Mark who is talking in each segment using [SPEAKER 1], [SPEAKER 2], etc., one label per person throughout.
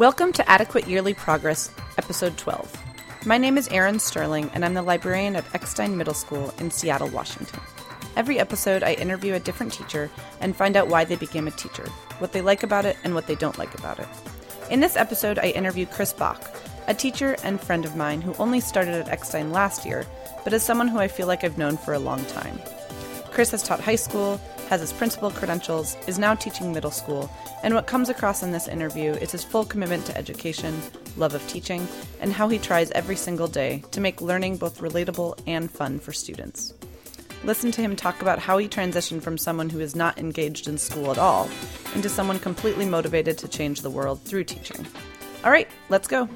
[SPEAKER 1] Welcome to Adequate Yearly Progress, Episode 12. My name is Erin Sterling, and I'm the librarian at Eckstein Middle School in Seattle, Washington. Every episode, I interview a different teacher and find out why they became a teacher, what they like about it, and what they don't like about it. In this episode, I interview Chris Bach, a teacher and friend of mine who only started at Eckstein last year, but is someone who I feel like I've known for a long time. Chris has taught high school, has his principal credentials, is now teaching middle school, and what comes across in this interview is his full commitment to education, love of teaching, and how he tries every single day to make learning both relatable and fun for students. Listen to him talk about how he transitioned from someone who is not engaged in school at all into someone completely motivated to change the world through teaching. All right, let's go.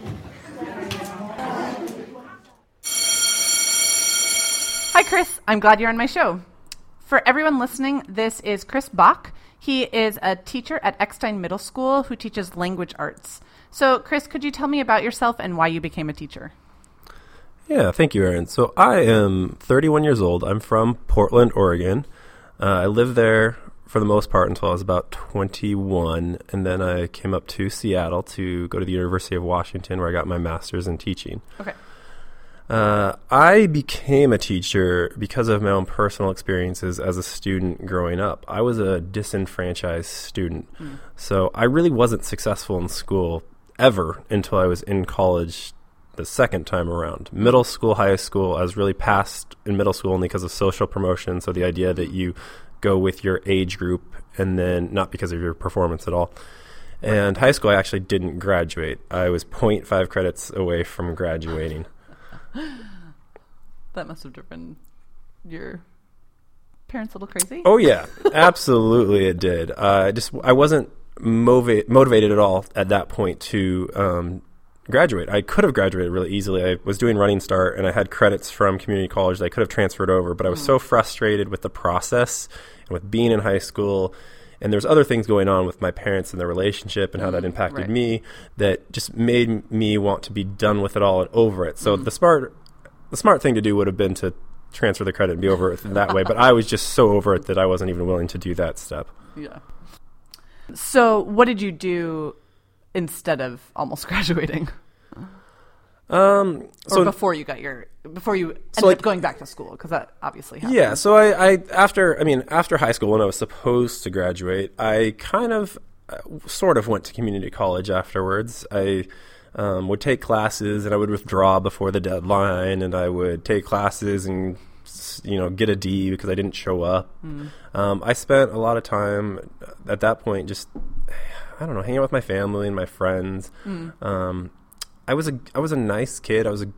[SPEAKER 1] Hi, Chris. I'm glad you're on my show. For everyone listening, this is Chris Bach. He is a teacher at Eckstein Middle School who teaches language arts. So, Chris, could you tell me about yourself and why you became a teacher?
[SPEAKER 2] Yeah, thank you, Erin. So, I am 31 years old. I'm from Portland, Oregon. Uh, I lived there for the most part until I was about 21, and then I came up to Seattle to go to the University of Washington, where I got my master's in teaching.
[SPEAKER 1] Okay.
[SPEAKER 2] Uh, I became a teacher because of my own personal experiences as a student growing up. I was a disenfranchised student, mm. so I really wasn't successful in school ever until I was in college the second time around. Middle school, high school, I was really passed in middle school only because of social promotion. So the idea that you go with your age group and then not because of your performance at all. And high school, I actually didn't graduate. I was 0.5 credits away from graduating.
[SPEAKER 1] that must have driven your parents a little crazy.
[SPEAKER 2] Oh yeah, absolutely, it did. Uh, just I wasn't motiva- motivated at all at that point to um, graduate. I could have graduated really easily. I was doing Running Start, and I had credits from community college that I could have transferred over. But I was mm. so frustrated with the process and with being in high school and there's other things going on with my parents and their relationship and how that mm, impacted right. me that just made me want to be done with it all and over it. So mm. the smart the smart thing to do would have been to transfer the credit and be over it in that way. But I was just so over it that I wasn't even willing to do that step.
[SPEAKER 1] Yeah. So what did you do instead of almost graduating?
[SPEAKER 2] Um,
[SPEAKER 1] so or before you got your before you ended so like, up going back to school because that obviously happened.
[SPEAKER 2] Yeah. So I, I after I mean after high school when I was supposed to graduate, I kind of uh, sort of went to community college afterwards. I um, would take classes and I would withdraw before the deadline, and I would take classes and you know get a D because I didn't show up. Mm. Um, I spent a lot of time at that point just I don't know hanging out with my family and my friends. Mm. Um, I was a I was a nice kid. I was a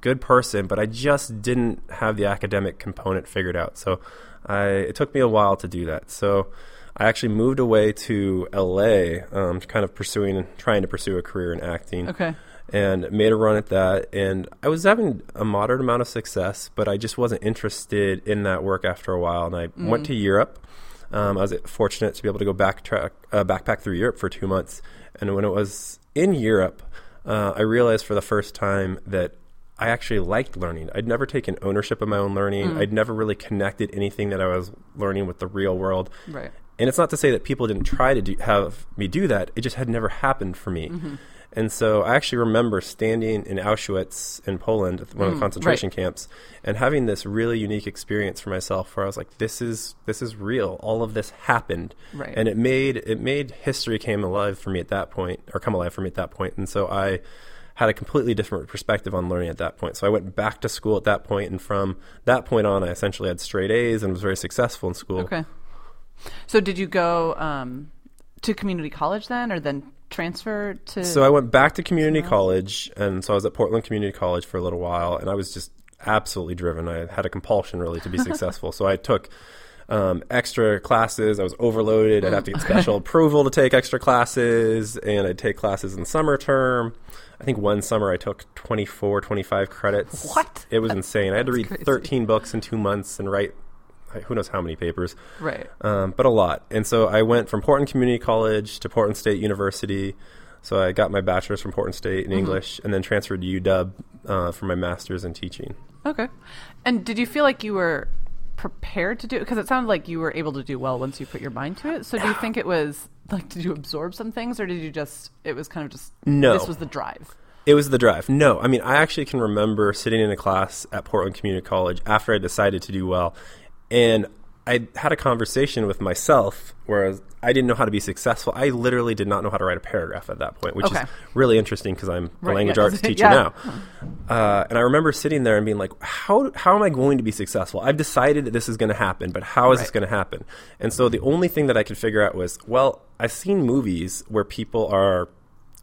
[SPEAKER 2] good person, but I just didn't have the academic component figured out. So I it took me a while to do that. So I actually moved away to LA, um, kind of pursuing and trying to pursue a career in acting.
[SPEAKER 1] Okay.
[SPEAKER 2] And made a run at that, and I was having a moderate amount of success, but I just wasn't interested in that work after a while. And I mm. went to Europe. Um, I was fortunate to be able to go backtrack, uh, backpack through Europe for two months. And when it was in Europe, uh, I realized for the first time that I actually liked learning. I'd never taken ownership of my own learning. Mm. I'd never really connected anything that I was learning with the real world.
[SPEAKER 1] Right.
[SPEAKER 2] And it's not to say that people didn't try to do, have me do that. It just had never happened for me. Mm-hmm. And so I actually remember standing in Auschwitz in Poland, one of the mm, concentration right. camps, and having this really unique experience for myself, where I was like, "This is this is real. All of this happened."
[SPEAKER 1] Right.
[SPEAKER 2] And it made it made history came alive for me at that point, or come alive for me at that point. And so I had a completely different perspective on learning at that point. So I went back to school at that point, and from that point on, I essentially had straight A's and was very successful in school.
[SPEAKER 1] Okay. So did you go um, to community college then, or then transfer to?
[SPEAKER 2] So I went back to community college, and so I was at Portland Community College for a little while, and I was just absolutely driven. I had a compulsion really to be successful, so I took. Um, extra classes. I was overloaded. I'd have to get special approval to take extra classes, and I'd take classes in summer term. I think one summer I took 24, 25 credits.
[SPEAKER 1] What?
[SPEAKER 2] It was insane. I had to read crazy. 13 books in two months and write who knows how many papers.
[SPEAKER 1] Right.
[SPEAKER 2] Um, but a lot. And so I went from Portland Community College to Portland State University. So I got my bachelor's from Portland State in mm-hmm. English and then transferred to UW uh, for my master's in teaching.
[SPEAKER 1] Okay. And did you feel like you were prepared to do it? Because it sounded like you were able to do well once you put your mind to it. So do you think it was like did you absorb some things, or did you just it was kind of just
[SPEAKER 2] No.
[SPEAKER 1] This was the drive.
[SPEAKER 2] It was the drive. No, I mean, I actually can remember sitting in a class at Portland Community College after I decided to do well, and I had a conversation with myself where I, was, I didn't know how to be successful. I literally did not know how to write a paragraph at that point, which
[SPEAKER 1] Okay.
[SPEAKER 2] is really interesting because I'm a language
[SPEAKER 1] yeah.
[SPEAKER 2] arts teacher
[SPEAKER 1] Yeah.
[SPEAKER 2] now. Uh, and I remember sitting there and being like, how, how am I going to be successful? I've decided that this is going to happen, but how is this going to happen? And so the only thing that I could figure out was, well, I've seen movies where people are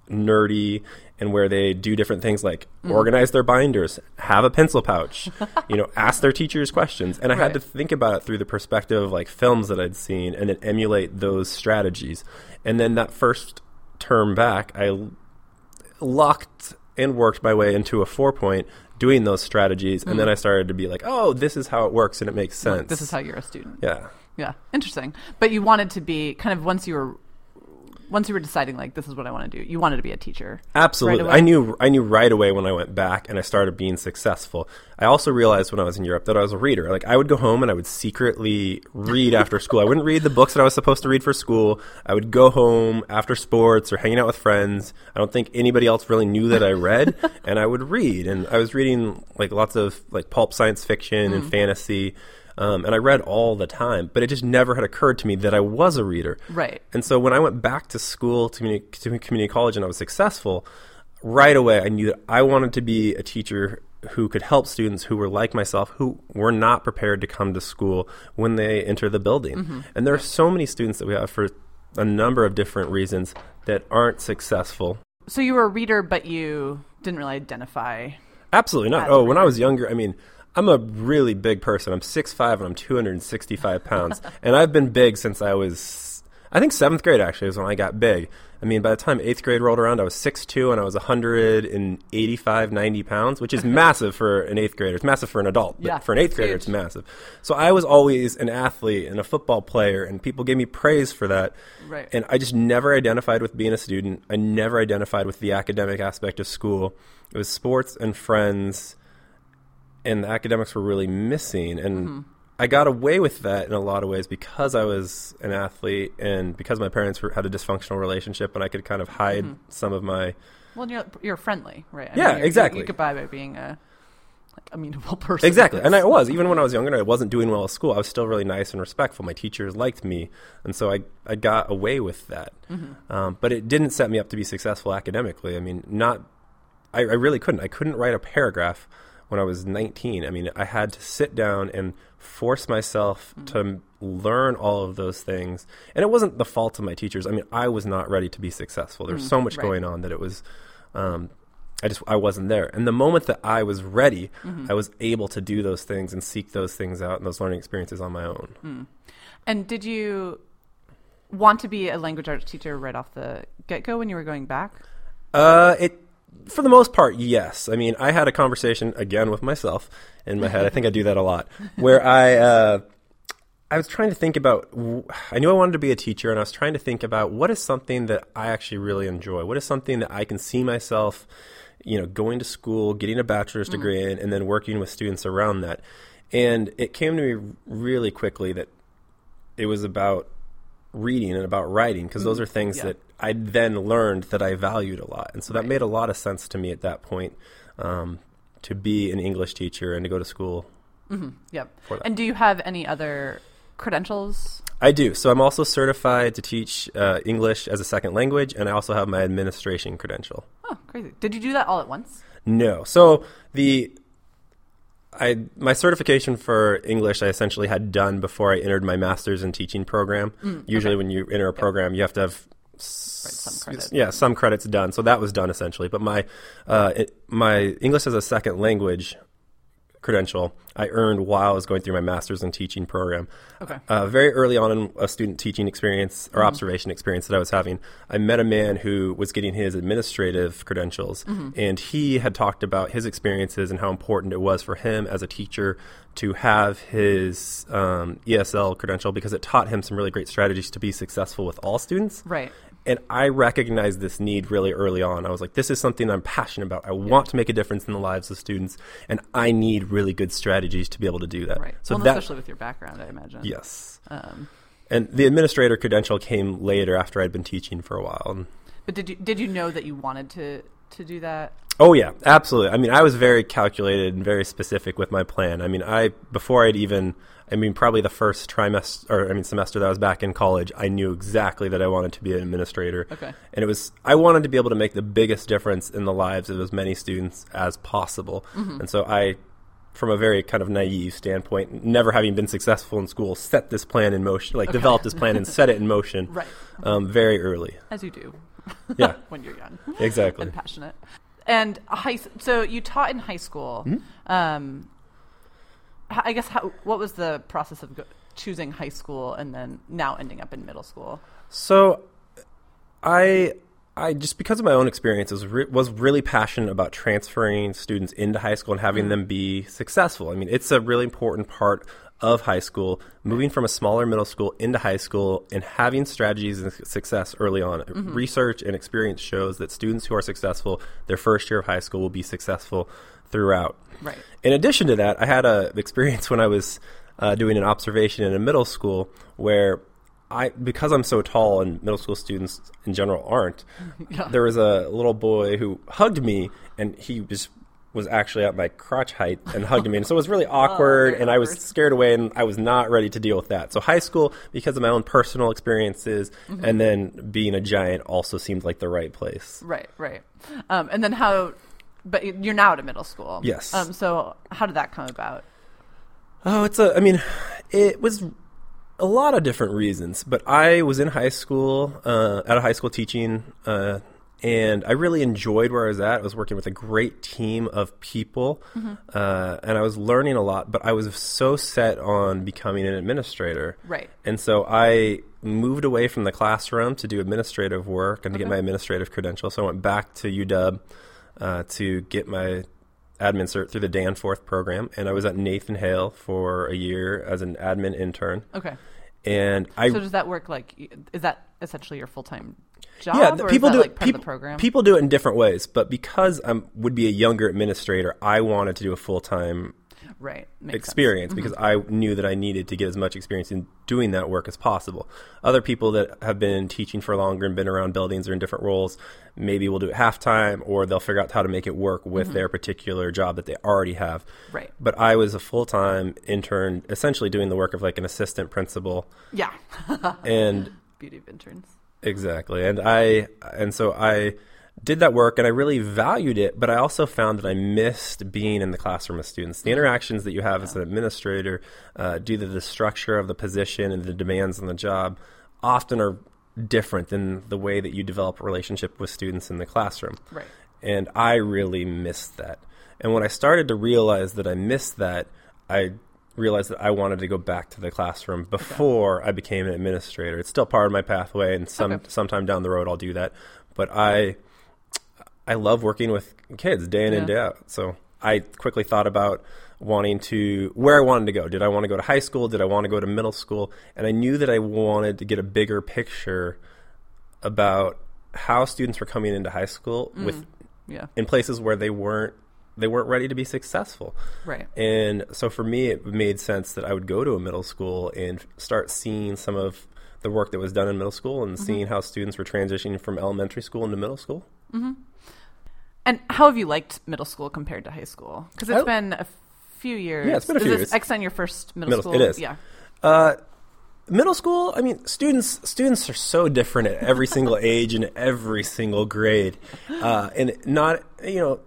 [SPEAKER 2] nerdy and where they do different things like
[SPEAKER 1] Mm.
[SPEAKER 2] organize their binders, have a pencil pouch, you know, ask their teachers questions. And I had to think about it through the perspective of like films that I'd seen and then emulate those strategies. And then that first term back, I l- locked and worked my way into a four point doing those strategies. And then I started to be like, oh, this is how it works and it makes sense.
[SPEAKER 1] Mm. This is how you're a student.
[SPEAKER 2] Yeah.
[SPEAKER 1] Yeah, interesting. But you wanted to be kind of once you were once you were deciding like this is what I want to do. You wanted to be a teacher.
[SPEAKER 2] Absolutely.
[SPEAKER 1] away?
[SPEAKER 2] I knew I knew right away when I went back and I started being successful. I also realized when I was in Europe that I was a reader. Like I would go home and I would secretly read after school. I wouldn't read the books that I was supposed to read for school. I would go home after sports or hanging out with friends. I don't think anybody else really knew that I read and I would read and I was reading like lots of like pulp science fiction
[SPEAKER 1] Mm.
[SPEAKER 2] and fantasy. Um, and I read all the time, but it just never had occurred to me that I was a reader.
[SPEAKER 1] Right.
[SPEAKER 2] And so when I went back to school, to community, to community college, and I was successful, right away I knew that I wanted to be a teacher who could help students who were like myself, who were not prepared to come to school when they enter the building.
[SPEAKER 1] Mm-hmm.
[SPEAKER 2] And there are so many students that we have for a number of different reasons that aren't successful.
[SPEAKER 1] So you were a reader, but you didn't really identify.
[SPEAKER 2] Absolutely not. Oh, when I was younger, I mean, I'm a really big person. I'm 6'5 and I'm 265 pounds. and I've been big since I was, I think seventh grade actually was when I got big. I mean, by the time eighth grade rolled around, I was 6'2 and I was 185, 90 pounds, which is massive for an eighth grader. It's massive for an adult, but
[SPEAKER 1] Yeah,
[SPEAKER 2] for an eighth grader,
[SPEAKER 1] huge.
[SPEAKER 2] it's massive. So I was always an athlete and a football player, and people gave me praise for that.
[SPEAKER 1] Right.
[SPEAKER 2] And I just never identified with being a student. I never identified with the academic aspect of school. It was sports and friends, and the academics were really missing. And
[SPEAKER 1] Mm-hmm.
[SPEAKER 2] I got away with that in a lot of ways because I was an athlete and because my parents were, had a dysfunctional relationship, and I could kind of hide
[SPEAKER 1] Mm-hmm.
[SPEAKER 2] some of my.
[SPEAKER 1] Well, you're you're friendly, right? I
[SPEAKER 2] Yeah,
[SPEAKER 1] you're-
[SPEAKER 2] exactly.
[SPEAKER 1] You could buy by being a like amenable person.
[SPEAKER 2] Exactly, and I was even when I was younger. and I wasn't doing well at school. I was still really nice and respectful. My teachers liked me, and so I I got away with that.
[SPEAKER 1] Mm-hmm.
[SPEAKER 2] Um, but it didn't set me up to be successful academically. I mean, not. I, I really couldn't. I couldn't write a paragraph when I was 19. I mean, I had to sit down and force myself
[SPEAKER 1] Mm-hmm.
[SPEAKER 2] to learn all of those things. And it wasn't the fault of my teachers. I mean, I was not ready to be successful. There was so much
[SPEAKER 1] right.
[SPEAKER 2] going on that it was. Um, I just I wasn't there. And the moment that I was ready,
[SPEAKER 1] Mm-hmm.
[SPEAKER 2] I was able to do those things and seek those things out and those learning experiences on my own.
[SPEAKER 1] Mm. And did you want to be a language arts teacher right off the get go when you were going back?
[SPEAKER 2] Uh, it for the most part, yes. I mean, I had a conversation again with myself in my head. I think I do that a lot, where I uh, I was trying to think about. I knew I wanted to be a teacher, and I was trying to think about what is something that I actually really enjoy. What is something that I can see myself, you know, going to school, getting a bachelor's degree in, and then working with students around that. And it came to me really quickly that it was about reading and about writing because those are things
[SPEAKER 1] yeah.
[SPEAKER 2] that I then learned that I valued a lot, and so that made a lot of sense to me at that point um, to be an English teacher and to go to school.
[SPEAKER 1] Yep.
[SPEAKER 2] For that.
[SPEAKER 1] And do you have any other credentials?
[SPEAKER 2] I do. So I'm also certified to teach uh, English as a second language, and I also have my administration credential.
[SPEAKER 1] Oh, crazy! Did you do that all at once?
[SPEAKER 2] No. So the I my certification for English I essentially had done before I entered my master's in teaching program. Usually, when you enter a program, you have to have
[SPEAKER 1] some credits.
[SPEAKER 2] yeah some credits done. So that was done essentially. But my uh, it, my English as a second language credential I earned while I was going through my master's in teaching program.
[SPEAKER 1] Okay.
[SPEAKER 2] Uh, very early on in a student teaching experience or observation experience that I was having, I met a man who was getting his administrative credentials, and he had talked about his experiences and how important it was for him as a teacher to have his um, ESL credential because it taught him some really great strategies to be successful with all students.
[SPEAKER 1] Right.
[SPEAKER 2] And I recognized this need really early on. I was like, this is something I'm passionate about. I want to make a difference in the lives of students, and I need really good strategies to be able to do that.
[SPEAKER 1] Right.
[SPEAKER 2] So
[SPEAKER 1] well,
[SPEAKER 2] that,
[SPEAKER 1] especially with your background, I imagine.
[SPEAKER 2] yes.
[SPEAKER 1] Um,
[SPEAKER 2] And the administrator credential came later after I'd been teaching for a while.
[SPEAKER 1] But did you did you know that you wanted to to do that?
[SPEAKER 2] Oh yeah, absolutely. I mean, I was very calculated and very specific with my plan. I mean, I before I'd even, I mean, probably the first trimester or I mean semester that I was back in college, I knew exactly that I wanted to be an administrator.
[SPEAKER 1] Okay.
[SPEAKER 2] And it was I wanted to be able to make the biggest difference in the lives of as many students as possible.
[SPEAKER 1] Mm-hmm.
[SPEAKER 2] And so I from a very kind of naive standpoint, never having been successful in school, set this plan in motion, like developed this plan and set it in motion
[SPEAKER 1] Right.
[SPEAKER 2] um, very early.
[SPEAKER 1] As you do
[SPEAKER 2] Yeah,
[SPEAKER 1] when you're young
[SPEAKER 2] exactly.
[SPEAKER 1] and passionate. And high, so you taught in high school.
[SPEAKER 2] Hmm?
[SPEAKER 1] Um, I guess how what was the process of go- choosing high school and then now ending up in middle school?
[SPEAKER 2] So, I I just because of my own experiences re- was really passionate about transferring students into high school and having mm. them be successful. I mean, it's a really important part of high school, moving from a smaller middle school into high school and having strategies and success early on. Mm-hmm. Research and experience shows that students who are successful their first year of high school will be successful throughout.
[SPEAKER 1] Right.
[SPEAKER 2] In addition to that, I had a experience when I was uh, doing an observation in a middle school where I, because I'm so tall and middle school students in general aren't,
[SPEAKER 1] Yeah.
[SPEAKER 2] there was a little boy who hugged me and he just was actually at my crotch height and hugged me. And so it was really awkward
[SPEAKER 1] very
[SPEAKER 2] and I was scared away and I was not ready to deal with that. So high school, because of my own personal experiences and then being a giant also seemed like the right place.
[SPEAKER 1] Right, right. Um, and then how? But you're now at a middle school.
[SPEAKER 2] Yes.
[SPEAKER 1] Um, so how did that come about?
[SPEAKER 2] Oh, it's a. I mean, it was a lot of different reasons. But I was in high school, uh, at a high school teaching, uh, and I really enjoyed where I was at. I was working with a great team of people, uh, and I was learning a lot. But I was so set on becoming an administrator,
[SPEAKER 1] Right.
[SPEAKER 2] and so I moved away from the classroom to do administrative work and to get my administrative credential. So I went back to UW uh, to get my admin cert through the Danforth program, and I was at Nathan Hale for a year as an admin intern.
[SPEAKER 1] Okay.
[SPEAKER 2] And I
[SPEAKER 1] So does that work? Like, is that essentially your full time job?
[SPEAKER 2] yeah,
[SPEAKER 1] or
[SPEAKER 2] th-
[SPEAKER 1] is
[SPEAKER 2] people do
[SPEAKER 1] like
[SPEAKER 2] it. People,
[SPEAKER 1] program.
[SPEAKER 2] people do it in different ways, but because I would be a younger administrator, I wanted to do a full time
[SPEAKER 1] right. Makes sense. Mm-hmm.
[SPEAKER 2] experience because I knew that I needed to get as much experience in doing that work as possible. Other people that have been teaching for longer and been around buildings or in different roles, maybe will do it half time or they'll figure out how to make it work with their particular job that they already have.
[SPEAKER 1] Mm-hmm. Right.
[SPEAKER 2] But I was a full time intern, essentially doing the work of like an assistant principal,
[SPEAKER 1] Yeah.
[SPEAKER 2] and
[SPEAKER 1] Beauty of interns.
[SPEAKER 2] Exactly. And I and so I did that work and I really valued it, but I also found that I missed being in the classroom with students. The interactions that you have as an administrator, uh, due to the structure of the position and the demands on the job, often are different than the way that you develop a relationship with students in the classroom.
[SPEAKER 1] Right.
[SPEAKER 2] And I really missed that. And when I started to realize that I missed that, I realized that I wanted to go back to the classroom before I became an administrator. It's still part of my pathway, and some
[SPEAKER 1] Okay.
[SPEAKER 2] sometime down the road I'll do that. But I I love working with kids day in and day out. So I quickly thought about wanting to where I wanted to go. Did I want to go to high school? Did I want to go to middle school? And I knew that I wanted to get a bigger picture about how students were coming into high school with
[SPEAKER 1] Yeah.
[SPEAKER 2] in places where they weren't they weren't ready to be successful.
[SPEAKER 1] Right.
[SPEAKER 2] And so for me, it made sense that I would go to a middle school and start seeing some of the work that was done in middle school
[SPEAKER 1] Mm-hmm.
[SPEAKER 2] and seeing how students were transitioning from elementary school into middle school.
[SPEAKER 1] And how have you liked middle school compared to high school? Because it's
[SPEAKER 2] I-
[SPEAKER 1] been a few years.
[SPEAKER 2] Yeah, it's been a
[SPEAKER 1] is
[SPEAKER 2] few
[SPEAKER 1] this
[SPEAKER 2] years.
[SPEAKER 1] Exxon your first middle,
[SPEAKER 2] Middle-
[SPEAKER 1] school?
[SPEAKER 2] it is.
[SPEAKER 1] Yeah.
[SPEAKER 2] Uh, middle school, I mean, students students are so different at every single age and every single grade, uh, and not you know.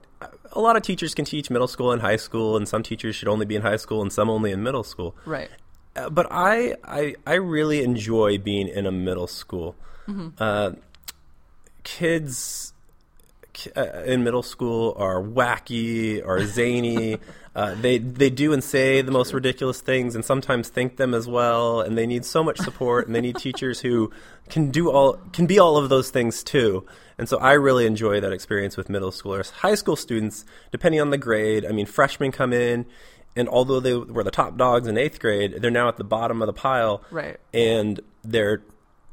[SPEAKER 2] A lot of teachers can teach middle school and high school, and some teachers should only be in high school and some only in middle school.
[SPEAKER 1] Right.
[SPEAKER 2] Uh, but I, I I really enjoy being in a middle school. Uh, kids ki- in middle school are wacky or zany. uh, they they do and say the most ridiculous things, and sometimes think them as well. And they need so much support, and they need teachers who can do all can be all of those things too. And so I really enjoy that experience with middle schoolers. High school students, depending on the grade, I mean, freshmen come in. And although they were the top dogs in eighth grade, they're now at the bottom of the pile
[SPEAKER 1] Right.
[SPEAKER 2] and they're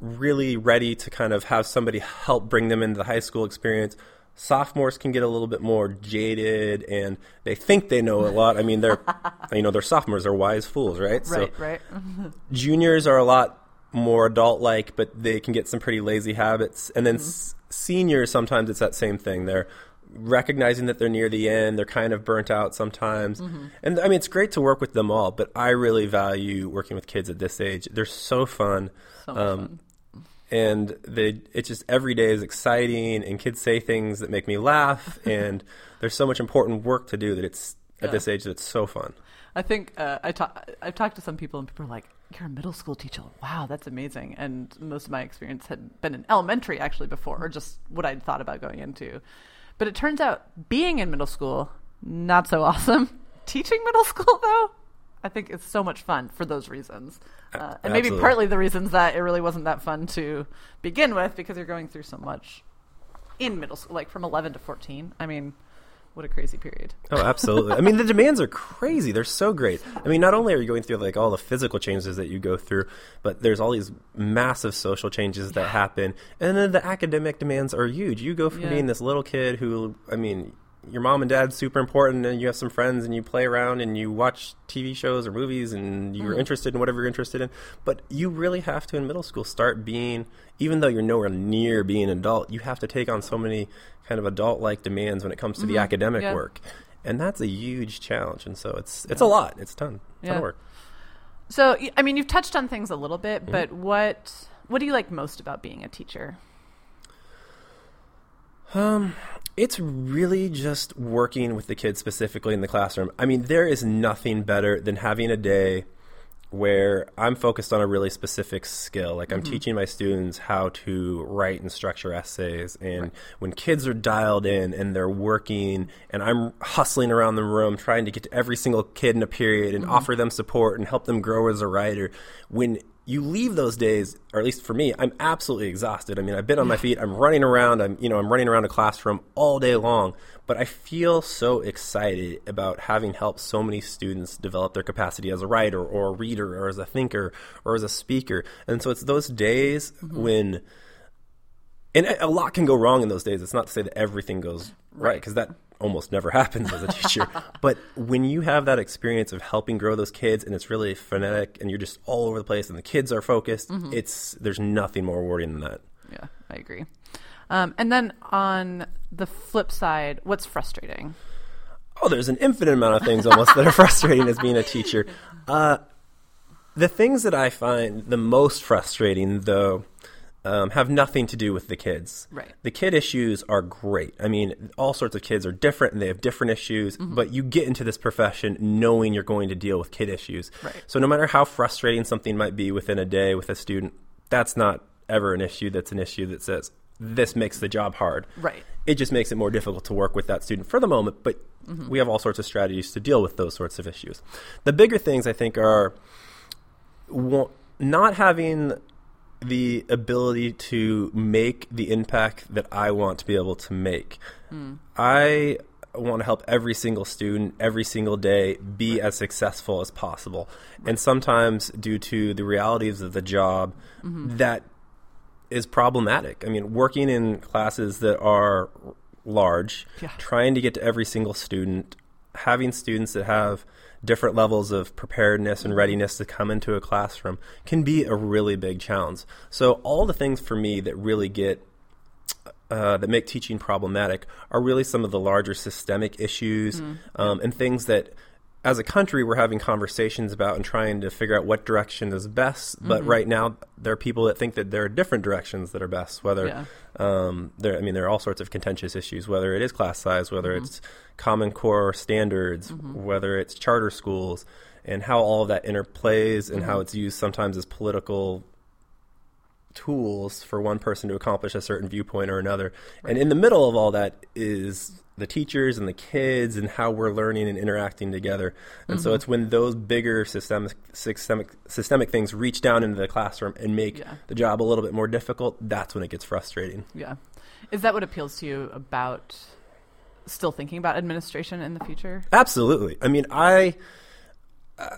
[SPEAKER 2] really ready to kind of have somebody help bring them into the high school experience. Sophomores can get a little bit more jaded and they think they know a lot. I mean, they're, you know, they're sophomores, they're wise fools, right?
[SPEAKER 1] Right, right.
[SPEAKER 2] juniors are a lot more adult like, but they can get some pretty lazy habits. And then s- seniors, sometimes it's that same thing. They're recognizing that they're near the end, they're kind of burnt out sometimes. And I mean, it's great to work with them all, but I really value working with kids at this age. They're so fun.
[SPEAKER 1] So
[SPEAKER 2] Um,
[SPEAKER 1] fun.
[SPEAKER 2] And they, it's just every day is exciting, and kids say things that make me laugh, and there's so much important work to do that it's at
[SPEAKER 1] Yeah.
[SPEAKER 2] this age that it's so fun.
[SPEAKER 1] I think uh, I ta- I've talked to some people and people are like, "You're a middle school teacher. Wow, that's amazing." And most of my experience had been in elementary actually before, or just what I'd thought about going into. But it turns out being in middle school not so awesome. Teaching middle school though, I think it's so much fun for those reasons, uh, and maybe partly the reasons that it really wasn't that fun to begin with because you're going through so much in middle school, like from 11 to 14. I mean, what a crazy period.
[SPEAKER 2] Oh, absolutely. I mean, the demands are crazy. They're so great. I mean, not only are you going through like all the physical changes that you go through, but there's all these massive social changes that happen, and then the academic demands are huge. You go from
[SPEAKER 1] Yeah.
[SPEAKER 2] being this little kid who, I mean, your mom and dad's super important, and you have some friends, and you play around, and you watch TV shows or movies, and you're
[SPEAKER 1] Mm-hmm.
[SPEAKER 2] interested in whatever you're interested in. But you really have to in middle school start being, even though you're nowhere near being an adult, you have to take on so many kind of adult-like demands when it comes to the academic
[SPEAKER 1] Mm-hmm. Yeah.
[SPEAKER 2] work and that's a huge challenge and so it's it's a lot it's a ton, ton
[SPEAKER 1] Yeah.
[SPEAKER 2] of work
[SPEAKER 1] So, I mean, you've touched on things a little bit,
[SPEAKER 2] Mm-hmm.
[SPEAKER 1] but what what do you like most about being a teacher?
[SPEAKER 2] Um, it's really just working with the kids specifically in the classroom. I mean there is nothing better than having a day where i'm focused on a really specific skill. Like i'm mm-hmm. teaching my students how to write and structure essays and when kids are dialed in and they're working and i'm hustling around the room trying to get to every single kid in a period and mm-hmm. offer them support and help them grow as a writer when you leave those days, or at least for me, I'm absolutely exhausted. I mean, I've been on my feet. I'm running around. I'm, you know, I'm running around a classroom all day long. But I feel so excited about having helped so many students develop their capacity as a writer, or a reader, or as a thinker, or as a speaker. And so it's those days mm-hmm. when, and a a lot can go wrong in those days. It's not to say that everything goes right, because that almost never happens as a teacher. but when you have that experience of helping grow those kids, and it's really phonetic, and you're just all over the place, and the kids are focused, it's there's nothing more rewarding than that.
[SPEAKER 1] Yeah, I agree. Um, and then on the flip side, what's frustrating?
[SPEAKER 2] Oh, there's an infinite amount of things almost that are frustrating as being a teacher. Uh, the things that I find the most frustrating, though, um, have nothing to do with the kids.
[SPEAKER 1] Right.
[SPEAKER 2] The kid issues are great. I mean, all sorts of kids are different and they have different issues,
[SPEAKER 1] Mm-hmm.
[SPEAKER 2] but you get into this profession knowing you're going to deal with kid issues.
[SPEAKER 1] Right.
[SPEAKER 2] So no matter how frustrating something might be within a day with a student, that's not ever an issue that's an issue that says, this makes the job hard
[SPEAKER 1] Right.
[SPEAKER 2] it just makes it more difficult to work with that student for the moment, but we have all sorts of strategies to deal with those sorts of issues. The bigger things, I think, are not having the ability to make the impact that I want to be able to make. Hmm. I want to help every single student every single day be as successful as possible. And sometimes, due to the realities of the job, mm-hmm. that is problematic. I mean, working in classes that are large,
[SPEAKER 1] Yeah.
[SPEAKER 2] trying to get to every single student, having students that have different levels of preparedness and readiness to come into a classroom can be a really big challenge. So, all the things for me that really get uh, that make teaching problematic are really some of the larger systemic issues um, and things that as a country we're having conversations about and trying to figure out what direction is best but mm-hmm. right now there are people that think that there are different directions that are best whether
[SPEAKER 1] Yeah.
[SPEAKER 2] um, there i mean there are all sorts of contentious issues whether it is class size whether mm-hmm. it's common core standards mm-hmm. whether it's charter schools and how all of that interplays and how it's used sometimes as political tools for one person to accomplish a certain viewpoint or another. And in the middle of all that is the teachers and the kids and how we're learning and interacting together. And so it's when those bigger systemic systemic systemic things reach down into the classroom and make
[SPEAKER 1] Yeah.
[SPEAKER 2] the job a little bit more difficult, that's when it gets frustrating.
[SPEAKER 1] Yeah. Is that what appeals to you about still thinking about administration in the future?
[SPEAKER 2] Absolutely. I mean, I uh,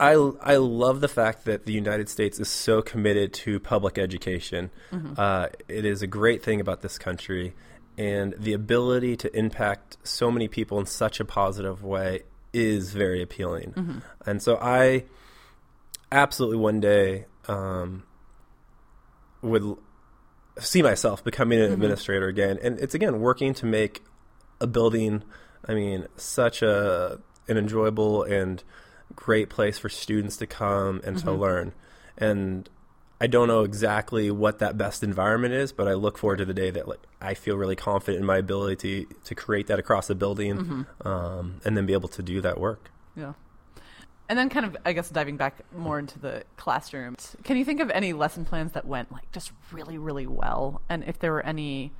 [SPEAKER 2] I, I love the fact that the United States is so committed to public education. Mm-hmm. Uh, it is a great thing about this country, and the ability to impact so many people in such a positive way is very appealing. Mm-hmm. And so I absolutely one day um, would see myself becoming an mm-hmm. administrator again. And it's again working to make a building, I mean, such a an enjoyable and great place for students to come and mm-hmm. to learn. And I don't know exactly what that best environment is, but I look forward to the day that like I feel really confident in my ability to, to create that across the building, mm-hmm. um, and then be able to do that work.
[SPEAKER 1] Yeah. And then, kind of, I guess, diving back more into the classroom, can you think of any lesson plans that went like just really, really well? And if there were any,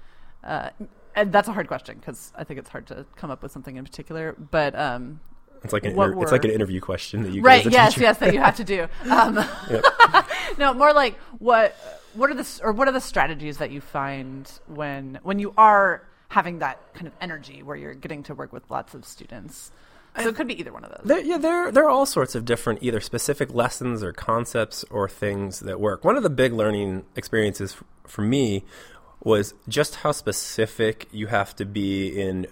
[SPEAKER 1] uh, and that's a hard question because I think it's hard to come up with something in particular. But um,
[SPEAKER 2] it's like an inter- were, it's like an interview question that you
[SPEAKER 1] right. yes, yes, that you have to do. Um, no, more like what what are the or what are the strategies that you find when when you are having that kind of energy where you're getting to work with lots of students? So it could be either one of those.
[SPEAKER 2] There, yeah, there there are all sorts of different either specific lessons or concepts or things that work. One of the big learning experiences f- for me was just how specific you have to be in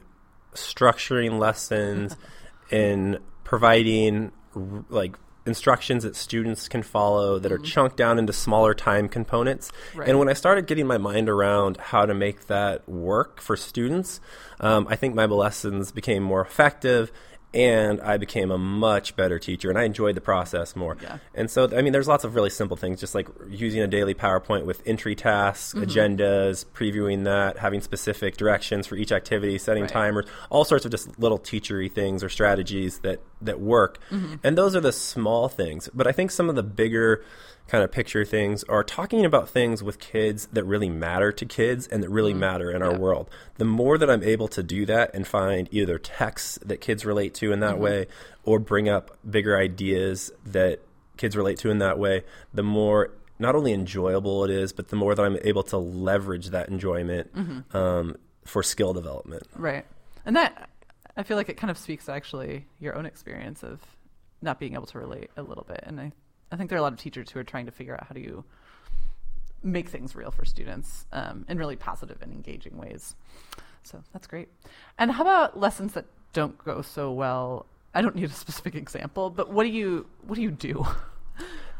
[SPEAKER 2] structuring lessons, in providing r- like instructions that students can follow that mm-hmm. are chunked down into smaller time components. Right. And when I started getting my mind around how to make that work for students, um, I think my lessons became more effective and I became a much better teacher, and I enjoyed the process more. Yeah. And so, I mean, there's lots of really simple things, just like using a daily PowerPoint with entry tasks, mm-hmm. agendas, previewing that, having specific directions for each activity, setting right. timers, all sorts of just little teachery things or strategies that that work. Mm-hmm. And those are the small things. But I think some of the bigger kind of picture things are talking about things with kids that really matter to kids and that really mm-hmm. matter in yeah. our world. The more that I'm able to do that and find either texts that kids relate to in that mm-hmm. way or bring up bigger ideas that kids relate to in that way, the more not only enjoyable it is, but the more that I'm able to leverage that enjoyment mm-hmm. um, for skill development.
[SPEAKER 1] Right. And that, I feel like it kind of speaks to actually your own experience of not being able to relate a little bit. And I I think there are a lot of teachers who are trying to figure out how do you make things real for students um, in really positive and engaging ways. So that's great. And how about lessons that don't go so well? I don't need a specific example, but what do you what do you do?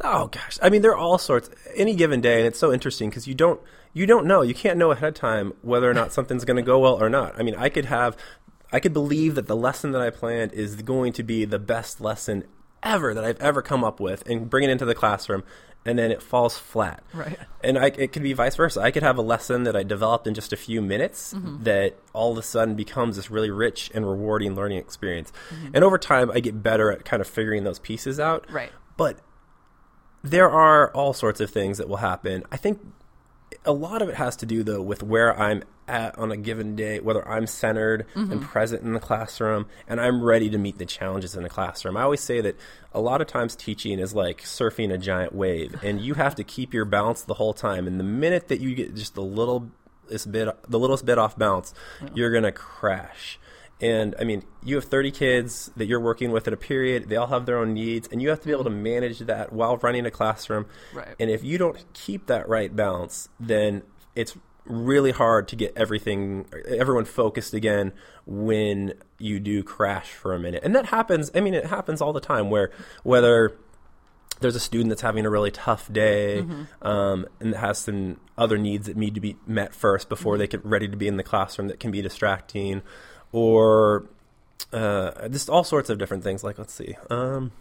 [SPEAKER 2] Oh gosh, I mean there are all sorts. Any given day, and it's so interesting because you don't you don't know. You can't know ahead of time whether or not something's going to go well or not. I mean, I could have I could believe that the lesson that I planned is going to be the best lesson ever that I've ever come up with and bring it into the classroom and then it falls flat.
[SPEAKER 1] Right.
[SPEAKER 2] And I, it could be vice versa. I could have a lesson that I developed in just a few minutes mm-hmm. that all of a sudden becomes this really rich and rewarding learning experience. Mm-hmm. And over time, I get better at kind of figuring those pieces out.
[SPEAKER 1] Right.
[SPEAKER 2] But there are all sorts of things that will happen. I think a lot of it has to do though with where I'm at on a given day, whether I'm centered mm-hmm. and present in the classroom and I'm ready to meet the challenges in the classroom. I always say that a lot of times teaching is like surfing a giant wave and you have to keep your balance the whole time. And the minute that you get just the little this bit the littlest bit off balance, yeah. you're gonna crash. And I mean, you have 30 kids that you're working with in a period. They all have their own needs, and you have to be able to manage that while running a classroom.
[SPEAKER 1] Right.
[SPEAKER 2] And if you don't keep that right balance, then it's really hard to get everything, everyone focused again when you do crash for a minute. And that happens. I mean, it happens all the time. Where whether there's a student that's having a really tough day mm-hmm. um, and has some other needs that need to be met first before mm-hmm. they get ready to be in the classroom that can be distracting or uh, just all sorts of different things. Like, let's see, um,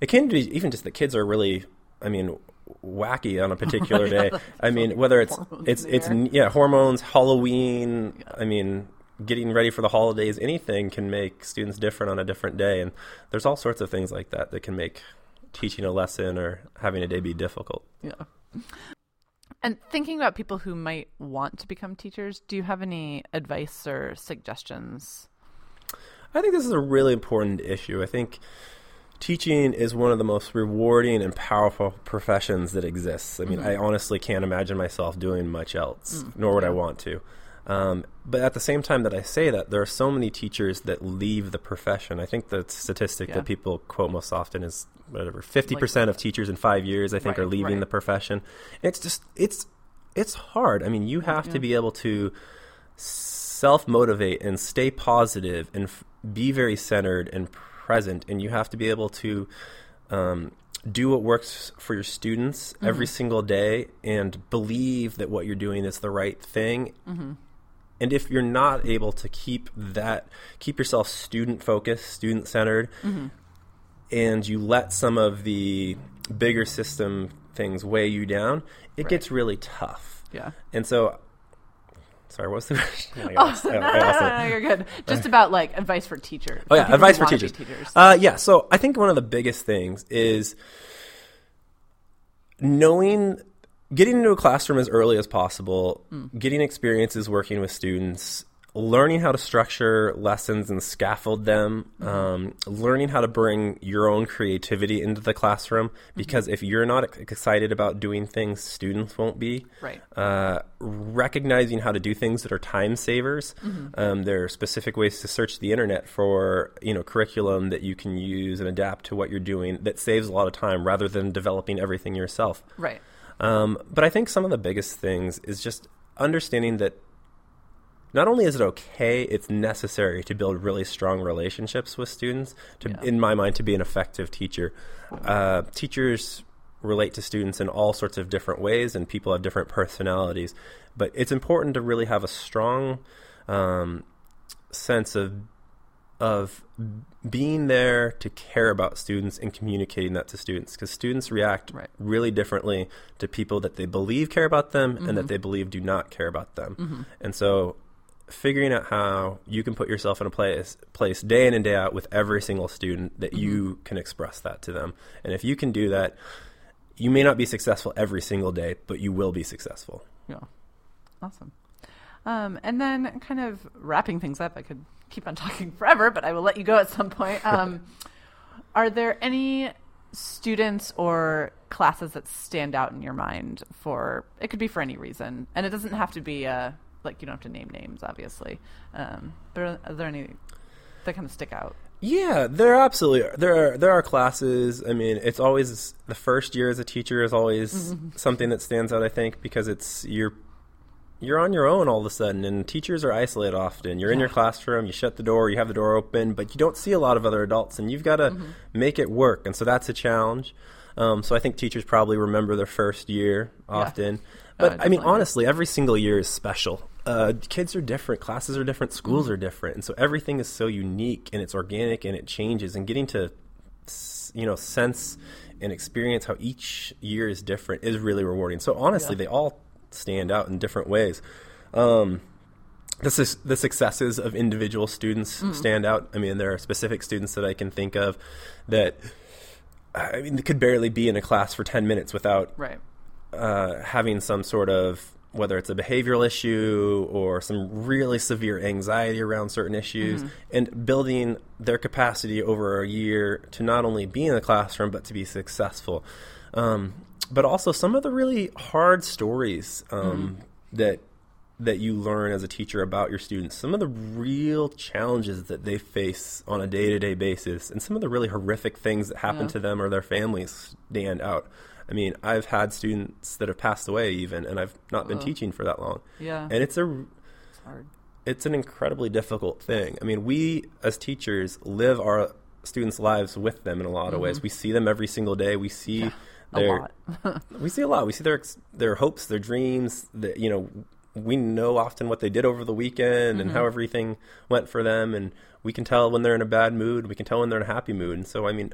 [SPEAKER 2] it can be even just the kids are really, I mean, wacky on a particular day. I mean, whether it's it's it's yeah, hormones, Halloween. Yeah. I mean, getting ready for the holidays. Anything can make students different on a different day, and there's all sorts of things like that that can make teaching a lesson or having a day be difficult.
[SPEAKER 1] Yeah. And thinking about people who might want to become teachers, do you have any advice or suggestions?
[SPEAKER 2] I think this is a really important issue. I think teaching is one of the most rewarding and powerful professions that exists. I mean, mm-hmm. I honestly can't imagine myself doing much else, mm, nor would yeah. I want to. Um, but at the same time that I say that, there are so many teachers that leave the profession. I think the statistic
[SPEAKER 1] Yeah.
[SPEAKER 2] that people quote most often is whatever fifty percent of teachers in five years I think
[SPEAKER 1] Right,
[SPEAKER 2] are leaving
[SPEAKER 1] right.
[SPEAKER 2] the profession. It's just it's it's hard. I mean, you have
[SPEAKER 1] Yeah.
[SPEAKER 2] to be able to self motivate and stay positive and f- be very centered and present, and you have to be able to um, do what works for your students
[SPEAKER 1] Mm-hmm.
[SPEAKER 2] every single day and believe that what you're doing is the right thing.
[SPEAKER 1] Mm-hmm.
[SPEAKER 2] And if you're not able to keep that, keep yourself student focused, student centered,
[SPEAKER 1] Mm-hmm.
[SPEAKER 2] and you let some of the bigger system things weigh you down, it
[SPEAKER 1] Right.
[SPEAKER 2] gets really tough.
[SPEAKER 1] Yeah.
[SPEAKER 2] And so, sorry, what's the question? I
[SPEAKER 1] Oh, no, no, no, you're good. Just about like advice for teachers.
[SPEAKER 2] Oh yeah, advice for
[SPEAKER 1] wanna
[SPEAKER 2] teachers. Uh, yeah, so I think one of the biggest things is knowing, getting into a classroom as early as possible, getting experiences working with students, learning how to structure lessons and scaffold them, um, learning how to bring your own creativity into the classroom. Because if you're not excited about doing things, students won't be
[SPEAKER 1] right.
[SPEAKER 2] uh, recognizing how to do things that are time savers. Um, there are specific ways to search the internet for you know curriculum that you can use and adapt to what you're doing that saves a lot of time rather than developing everything yourself.
[SPEAKER 1] Right.
[SPEAKER 2] Um, but I think some of the biggest things is just understanding that not only is it okay, it's necessary to build really strong relationships with students. To,
[SPEAKER 1] Yeah.
[SPEAKER 2] in my mind, to be an effective teacher, uh, teachers relate to students in all sorts of different ways, and people have different personalities. But it's important to really have a strong um, sense of of being there to care about students and communicating that to students because students react
[SPEAKER 1] Right.
[SPEAKER 2] really differently to people that they believe care about them and that mm-hmm. they believe do not care about them. Mm-hmm. And so figuring out how you can put yourself in a place place day in and day out with every single student that you mm-hmm. can express that to them. And if you can do that, you may not be successful every single day, but you will be successful.
[SPEAKER 1] Yeah. Awesome. Um, and then, kind of wrapping things up, I could keep on talking forever, but I will let you go at some point. Um, are there any students or classes that stand out in your mind for? It could be for any reason, and it doesn't have to be uh, like you don't have to name names, obviously. Um, but are, are there any that kind of stick out?
[SPEAKER 2] Yeah, there are absolutely there are there are classes. I mean, it's always the first year as a teacher is always something that stands out. I think because it's you're you're on your own all of a sudden, and teachers are isolated often. You're in your classroom, you shut the door, you have the door open, but you don't see a lot of other adults, and you've got to make it work. And so that's a challenge. Um, so I think teachers probably remember their first year often. But I mean, honestly, every single year is special. Uh, kids are different, classes are different, schools are different, and so everything is so unique and it's organic and it changes. And getting to, you know, sense and experience how each year is different is really rewarding. So honestly,
[SPEAKER 1] Yeah.
[SPEAKER 2] they all stand out in different ways. Um, the, the successes of individual students stand out. I mean, there are specific students that I can think of that I mean, could barely be in a class for 10 minutes without
[SPEAKER 1] Right.
[SPEAKER 2] uh, having some sort of whether it's a behavioral issue or some really severe anxiety around certain issues and building their capacity over a year to not only be in the classroom but to be successful um, but also some of the really hard stories um, that that you learn as a teacher about your students some of the real challenges that they face on a day-to-day basis and some of the really horrific things that happen
[SPEAKER 1] Yeah.
[SPEAKER 2] to them or their families stand out I mean, I've had students that have passed away even, and I've not been
[SPEAKER 1] Ugh.
[SPEAKER 2] teaching for that long.
[SPEAKER 1] Yeah.
[SPEAKER 2] And it's a
[SPEAKER 1] it's hard.
[SPEAKER 2] it's an incredibly difficult thing. I mean, we as teachers live our students' lives with them in a lot of ways. We see them every single day. We see
[SPEAKER 1] Mm-hmm. A
[SPEAKER 2] their
[SPEAKER 1] lot.
[SPEAKER 2] we see a lot. We see their their hopes, their dreams. That you know, we know often what they did over the weekend and
[SPEAKER 1] Mm-hmm.
[SPEAKER 2] how everything went for them, and we can tell when they're in a bad mood. We can tell when they're in a happy mood. And so, I mean,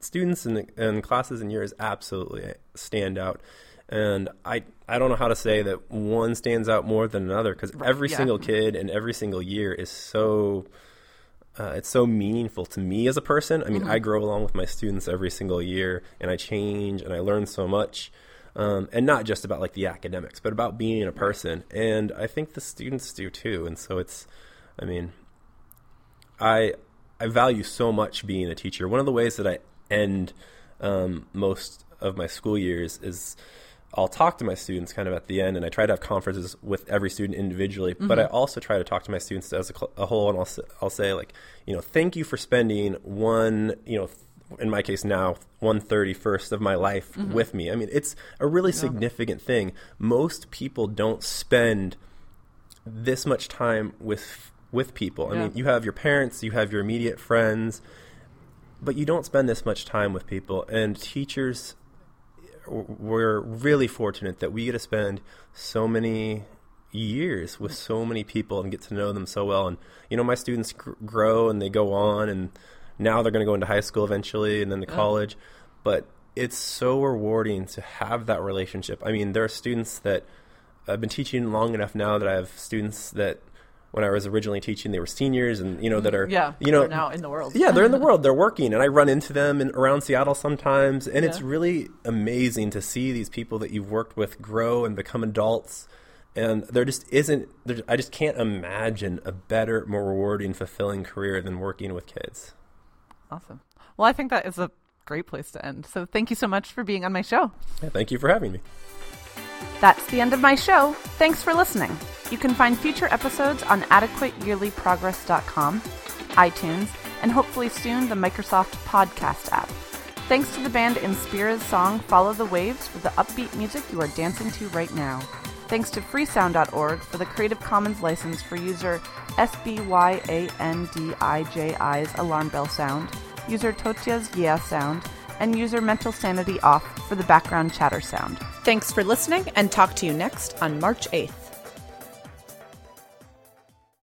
[SPEAKER 2] students and, and classes and years absolutely stand out. And I I don't know how to say that one stands out more than another because
[SPEAKER 1] Right,
[SPEAKER 2] every
[SPEAKER 1] yeah.
[SPEAKER 2] single kid and every single year is so uh, it's so meaningful to me as a person. I mean, I grow along with my students every single year, and I change and I learn so much. Um, and not just about like the academics, but about being a person. And I think the students do too. And so it's, I mean, I I value so much being a teacher. One of the ways that I end um, most of my school years is I'll talk to my students kind of at the end, and I try to have conferences with every student individually.
[SPEAKER 1] Mm-hmm.
[SPEAKER 2] But I also try to talk to my students as a, cl- a whole, and I'll, s- I'll say like, you know, thank you for spending one, you know, th- in my case now, one thirty first of my life
[SPEAKER 1] Mm-hmm.
[SPEAKER 2] with me. I mean, it's a really significant thing. Most people don't spend this much time with with people. I
[SPEAKER 1] Yeah.
[SPEAKER 2] mean, you have your parents, you have your immediate friends, but you don't spend this much time with people. And teachers, we're really fortunate that we get to spend so many years with so many people and get to know them so well. And you know, my students gr- grow and they go on, and now they're going to go into high school eventually, and then to college. But it's so rewarding to have that relationship. I mean, there are students that I've been teaching long enough now that I have students that when I was originally teaching, they were seniors, and you know that are
[SPEAKER 1] Yeah,
[SPEAKER 2] you know
[SPEAKER 1] now in the world.
[SPEAKER 2] yeah, they're in the world. They're working, and I run into them in, around Seattle sometimes, and it's really amazing to see these people that you've worked with grow and become adults. And there just isn't. There, I just can't imagine a better, more rewarding, fulfilling career than working with kids.
[SPEAKER 3] Awesome. Well, I think that is a great place to end. So thank you so much for being on my show.
[SPEAKER 2] Yeah, thank you for having me.
[SPEAKER 1] That's the end of my show. Thanks for listening. You can find future episodes on adequateyearlyprogress.com, iTunes, and hopefully soon the Microsoft Podcast app. Thanks to the band Inspira's song Follow the Waves for the upbeat music you are dancing to right now. Thanks to freesound.org for the Creative Commons license for user SBYANDIJI's alarm bell sound, user Totia's Yeah sound, and user Mental Sanity Off for the background chatter sound. Thanks for listening and talk to you next on March 8th.